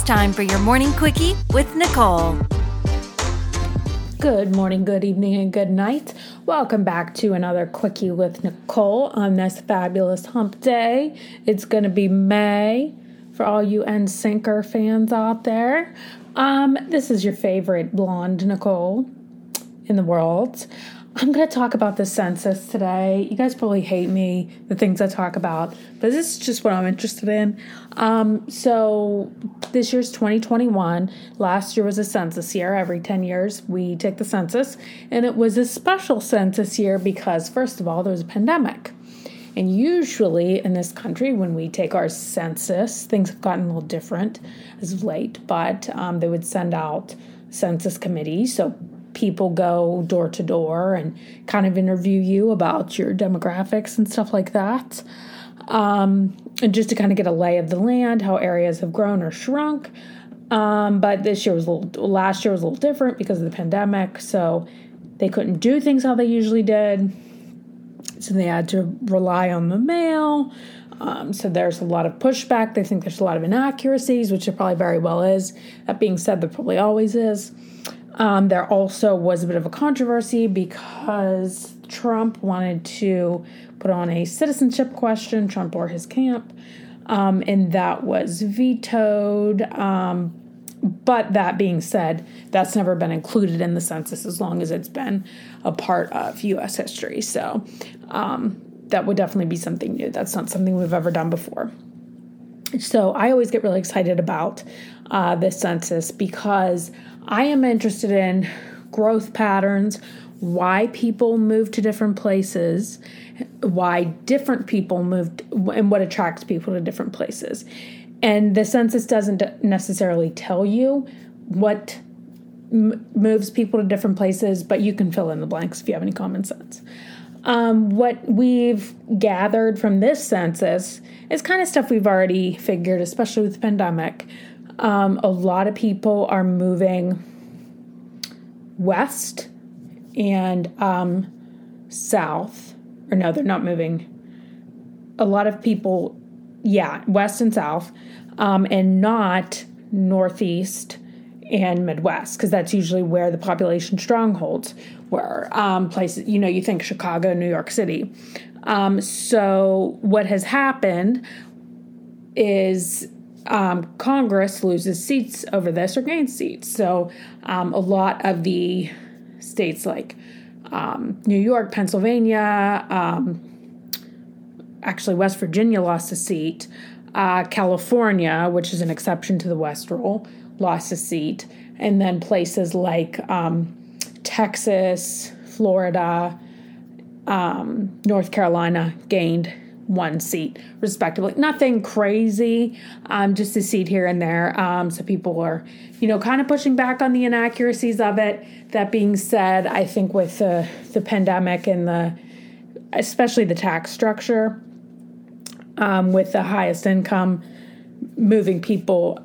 It's time for your morning quickie with Nicole. Good morning, good evening, and good night. Welcome back to another quickie with Nicole on this fabulous hump day. It's going to be May for all you NSYNC fans out there. Um, this is your favorite blonde Nicole in the world. I'm going to talk about the census today. You guys probably hate me, the things I talk about, but this is just what I'm interested in. Um, so, this year's 2021. Last year was a census year. Every 10 years, we take the census. And it was a special census year because, first of all, there was a pandemic. And usually in this country, when we take our census, things have gotten a little different as of late, but um, they would send out census committees. So people go door to door and kind of interview you about your demographics and stuff like that. Um, and just to kind of get a lay of the land, how areas have grown or shrunk. Um, but this year was a little, last year was a little different because of the pandemic. So they couldn't do things how they usually did. So they had to rely on the mail. Um, so there's a lot of pushback. They think there's a lot of inaccuracies, which there probably very well is. That being said, there probably always is. Um, there also was a bit of a controversy because Trump wanted to put on a citizenship question, Trump or his camp, um, and that was vetoed. Um, but that being said, that's never been included in the census as long as it's been a part of U.S. history. So um, that would definitely be something new. That's not something we've ever done before. So I always get really excited about uh, this census because I am interested in growth patterns, why people move to different places, why different people moved, and what attracts people to different places. And the census doesn't necessarily tell you what m- moves people to different places, but you can fill in the blanks if you have any common sense. Um, what we've gathered from this census is kind of stuff we've already figured, especially with the pandemic. Um, a lot of people are moving west and um, south. Or no, they're not moving. A lot of people, yeah, west and south, um, and not northeast and Midwest, because that's usually where the population strongholds were. Um, places, you know, you think Chicago, New York City. Um, so what has happened is um, Congress loses seats over this or gains seats. So um, a lot of the states like um, New York, Pennsylvania, um, actually West Virginia lost a seat. Uh, California, which is an exception to the West rule, lost a seat. And then places like um, Texas, Florida, um, North Carolina gained one seat, respectively. Nothing crazy, um, just a seat here and there. Um, so people are, you know, kind of pushing back on the inaccuracies of it. That being said, I think with the, the pandemic and the, especially the tax structure, um, with the highest income moving people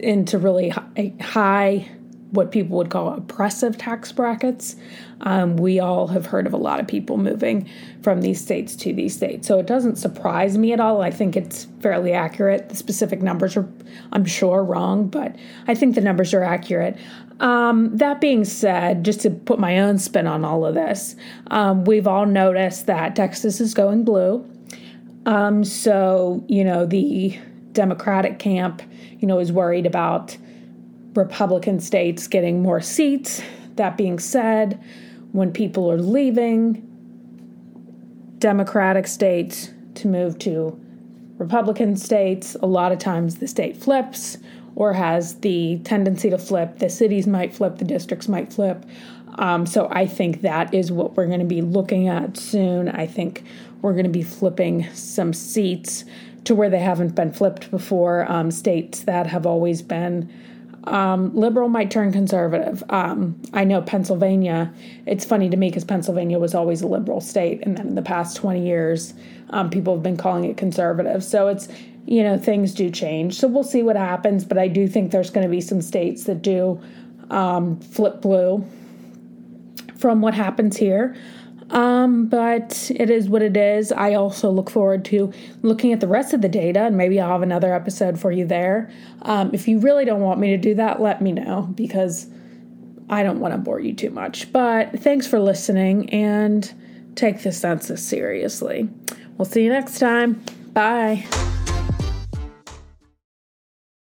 into really high, high what people would call oppressive tax brackets. Um, we all have heard of a lot of people moving from these states to these states. So it doesn't surprise me at all. I think it's fairly accurate. The specific numbers are, I'm sure, wrong, but I think the numbers are accurate. Um, that being said, just to put my own spin on all of this, um, we've all noticed that Texas is going blue. Um, so, you know, the Democratic camp, you know, is worried about Republican states getting more seats. That being said, when people are leaving Democratic states to move to Republican states, a lot of times the state flips or has the tendency to flip. The cities might flip, the districts might flip. Um, so I think that is what we're going to be looking at soon. I think we're going to be flipping some seats to where they haven't been flipped before. Um, states that have always been um, liberal might turn conservative. Um, I know Pennsylvania, it's funny to me because Pennsylvania was always a liberal state. And then in the past 20 years, um, people have been calling it conservative. So it's, you know, things do change. So we'll see what happens. But I do think there's going to be some states that do um, flip blue from what happens here. Um, but it is what it is. I also look forward to looking at the rest of the data, and maybe I'll have another episode for you there. Um, if you really don't want me to do that, let me know because I don't want to bore you too much. But thanks for listening and take the census seriously. We'll see you next time. Bye.